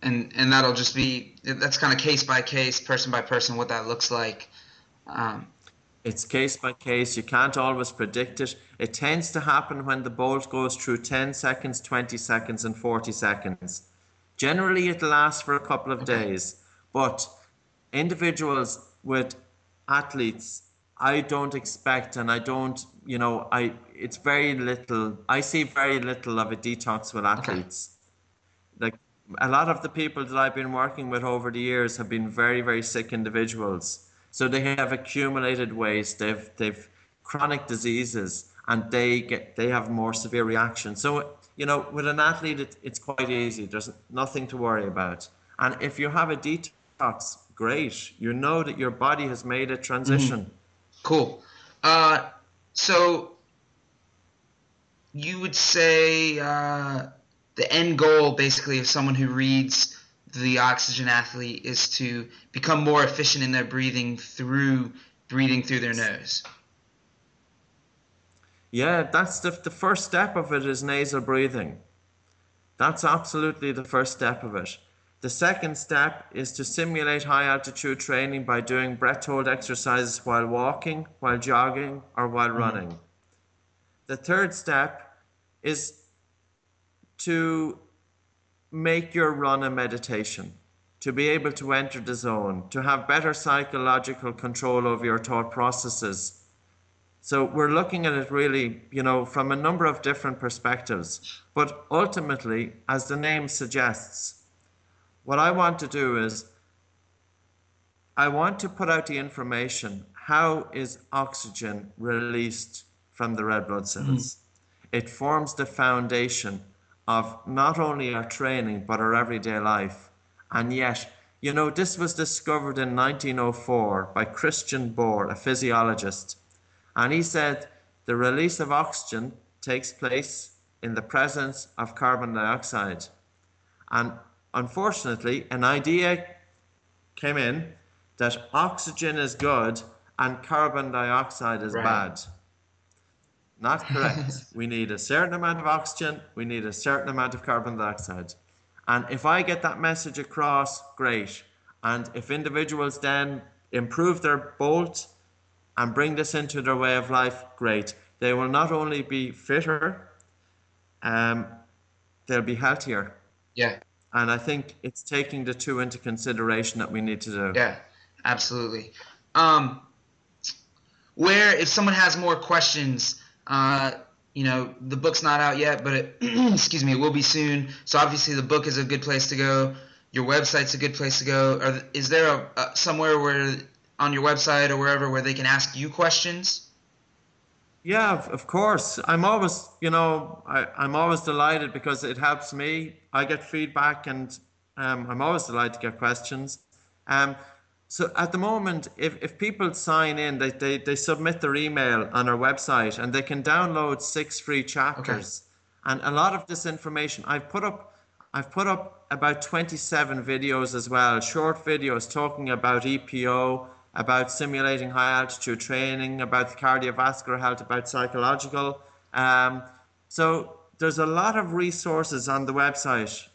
And and that'll just be that's kind of case by case, person by person, what that looks like. Um, it's case by case. You can't always predict it. It tends to happen when the bolt goes through 10 seconds, 20 seconds, and 40 seconds. Generally, it lasts for a couple of days. But individuals with athletes I don't expect, and I don't, you know, I it's very little. I see very little of a detox with athletes. Okay. Like a lot of the people that I've been working with over the years have been very, very sick individuals. So they have accumulated waste. They've they've chronic diseases, and they get they have more severe reactions. So you know, with an athlete, it, it's quite easy. There's nothing to worry about. And if you have a detox, great. You know that your body has made a transition. Mm-hmm Cool. Uh, so you would say uh, the end goal, basically, of someone who reads the oxygen athlete is to become more efficient in their breathing through breathing through their nose. Yeah, that's the, the first step of it is nasal breathing. That's absolutely the first step of it. The second step is to simulate high altitude training by doing breath hold exercises while walking, while jogging, or while mm-hmm. running. The third step is to make your run a meditation, to be able to enter the zone, to have better psychological control over your thought processes. So we're looking at it really, you know, from a number of different perspectives. But ultimately, as the name suggests, what I want to do is I want to put out the information how is oxygen released from the red blood cells? Mm. It forms the foundation of not only our training but our everyday life. And yet, you know, this was discovered in 1904 by Christian Bohr, a physiologist. And he said the release of oxygen takes place in the presence of carbon dioxide. And unfortunately, an idea came in that oxygen is good and carbon dioxide is right. bad. Not (laughs) correct. we need a certain amount of oxygen, we need a certain amount of carbon dioxide. And if I get that message across, great. And if individuals then improve their bolt and bring this into their way of life, great. They will not only be fitter, um, they'll be healthier. Yeah. And I think it's taking the two into consideration that we need to do. Yeah, absolutely. Um, where if someone has more questions, uh, you know, the book's not out yet, but it, (clears throat) excuse me, it will be soon. So obviously, the book is a good place to go. Your website's a good place to go. Are, is there a, a, somewhere where on your website or wherever where they can ask you questions? Yeah, of course. I'm always, you know, I, I'm always delighted because it helps me. I get feedback, and um, I'm always delighted to get questions. Um, so at the moment, if, if people sign in, they, they, they submit their email on our website and they can download six free chapters. Okay. And a lot of this information I've put up I've put up about 27 videos as well, short videos talking about EPO, about simulating high altitude training, about cardiovascular health, about psychological. Um, so there's a lot of resources on the website.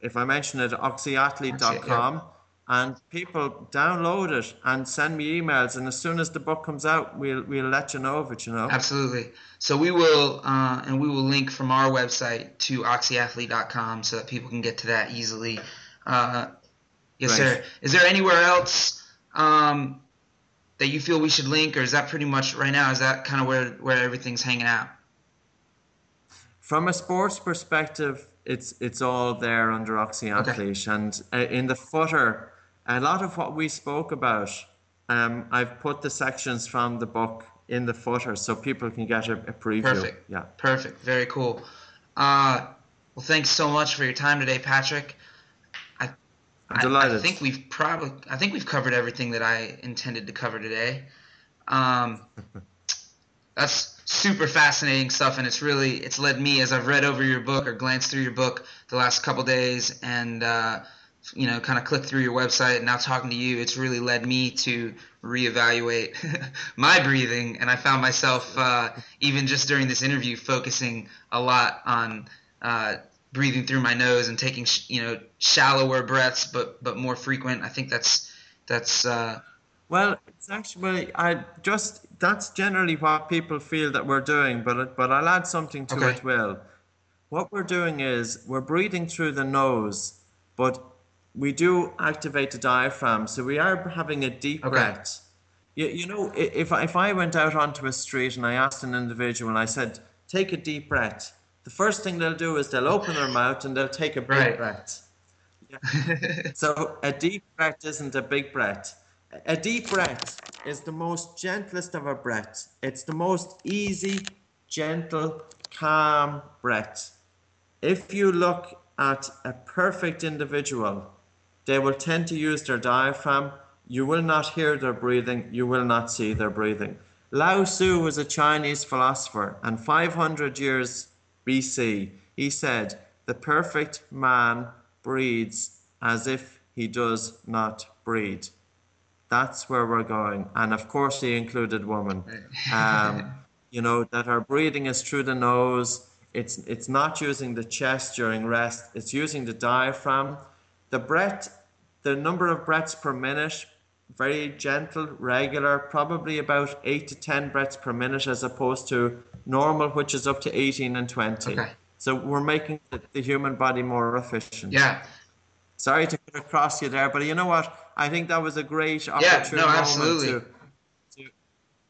If I mention it, oxyathlete.com and people download it and send me emails and as soon as the book comes out we'll we'll let you know of it you know? Absolutely. So we will uh, and we will link from our website to oxyathlete.com so that people can get to that easily. Uh, yes right. sir. Is there anywhere else um, that you feel we should link or is that pretty much right now? Is that kind of where where everything's hanging out? From a sports perspective it's it's all there under oxyathlete. Okay. and uh, in the footer a lot of what we spoke about, um, I've put the sections from the book in the footer so people can get a, a preview. Perfect. Yeah. Perfect. Very cool. Uh, well, thanks so much for your time today, Patrick. I, I'm delighted. I, I think we've probably, I think we've covered everything that I intended to cover today. Um, (laughs) that's super fascinating stuff, and it's really, it's led me as I've read over your book or glanced through your book the last couple days, and uh, you know, kind of click through your website and now talking to you, it's really led me to reevaluate (laughs) my breathing. And I found myself, uh, even just during this interview, focusing a lot on uh, breathing through my nose and taking, sh- you know, shallower breaths, but but more frequent. I think that's that's. Uh, well, it's actually I just that's generally what people feel that we're doing, but but I'll add something to okay. it. Will what we're doing is we're breathing through the nose, but we do activate the diaphragm. So we are having a deep okay. breath. You, you know, if, if I went out onto a street and I asked an individual and I said, take a deep breath, the first thing they'll do is they'll open their mouth and they'll take a big right. breath. Yeah. (laughs) so a deep breath isn't a big breath. A deep breath is the most gentlest of a breath. It's the most easy, gentle, calm breath. If you look at a perfect individual, they will tend to use their diaphragm. You will not hear their breathing. You will not see their breathing. Lao Tzu was a Chinese philosopher, and 500 years BC, he said, The perfect man breathes as if he does not breathe. That's where we're going. And of course, he included women. Um, (laughs) you know, that our breathing is through the nose. It's, it's not using the chest during rest, it's using the diaphragm the breath, the number of breaths per minute, very gentle, regular, probably about 8 to 10 breaths per minute as opposed to normal, which is up to 18 and 20. Okay. So we're making the, human body more efficient. Yeah. Sorry to cut across you there, but you know what? I think that was a great opportunity. Yeah, no, absolutely. To, to,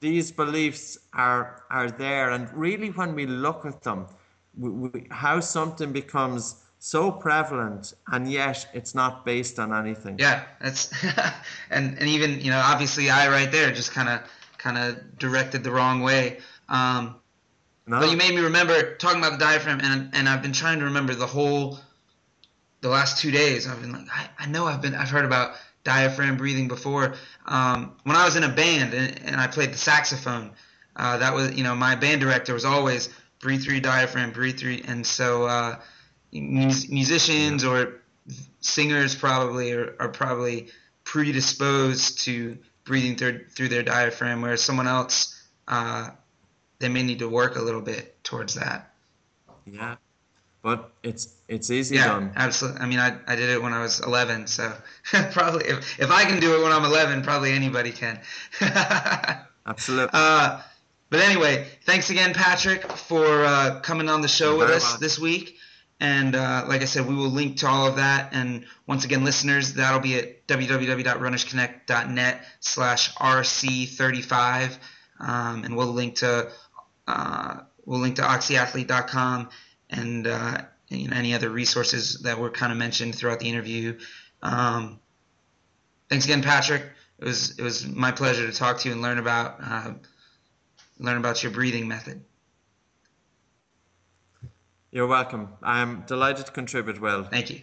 these beliefs are are there, and really, when we look at them, we, we, how something becomes so prevalent and yet it's not based on anything yeah that's (laughs) and and even you know obviously i right there just kind of kind of directed the wrong way um No. But you made me remember talking about the diaphragm, and and I've been trying to remember the whole, the last two days. I've been like, I, I know I've been I've heard about diaphragm breathing before. Um, when I was in a band and, and I played the saxophone, uh, that was you know my band director was always breathe through your diaphragm, breathe through, and so uh, musicians or singers probably are, are probably predisposed to breathing through through their diaphragm, whereas someone else uh, they may need to work a little bit towards that. Yeah, but it's it's easy Yeah, done. absolutely. I mean, I, I did it when I was 11, so (laughs) probably if, if I can do it when I'm 11, probably anybody can. (laughs) Absolutely. uh, but anyway, thanks again, Patrick, for uh, coming on the show You're with us this week. And uh, like I said, we will link to all of that. And once again, listeners, that'll be at www.runnersconnect.net slash rc35. Um, and we'll link to uh, we'll link to oxyathlete.com and uh, you know, any other resources that were kind of mentioned throughout the interview. Um, thanks again, Patrick. It was it was my pleasure to talk to you and learn about uh, learn about your breathing method. You're welcome. I'm delighted to contribute well. Thank you.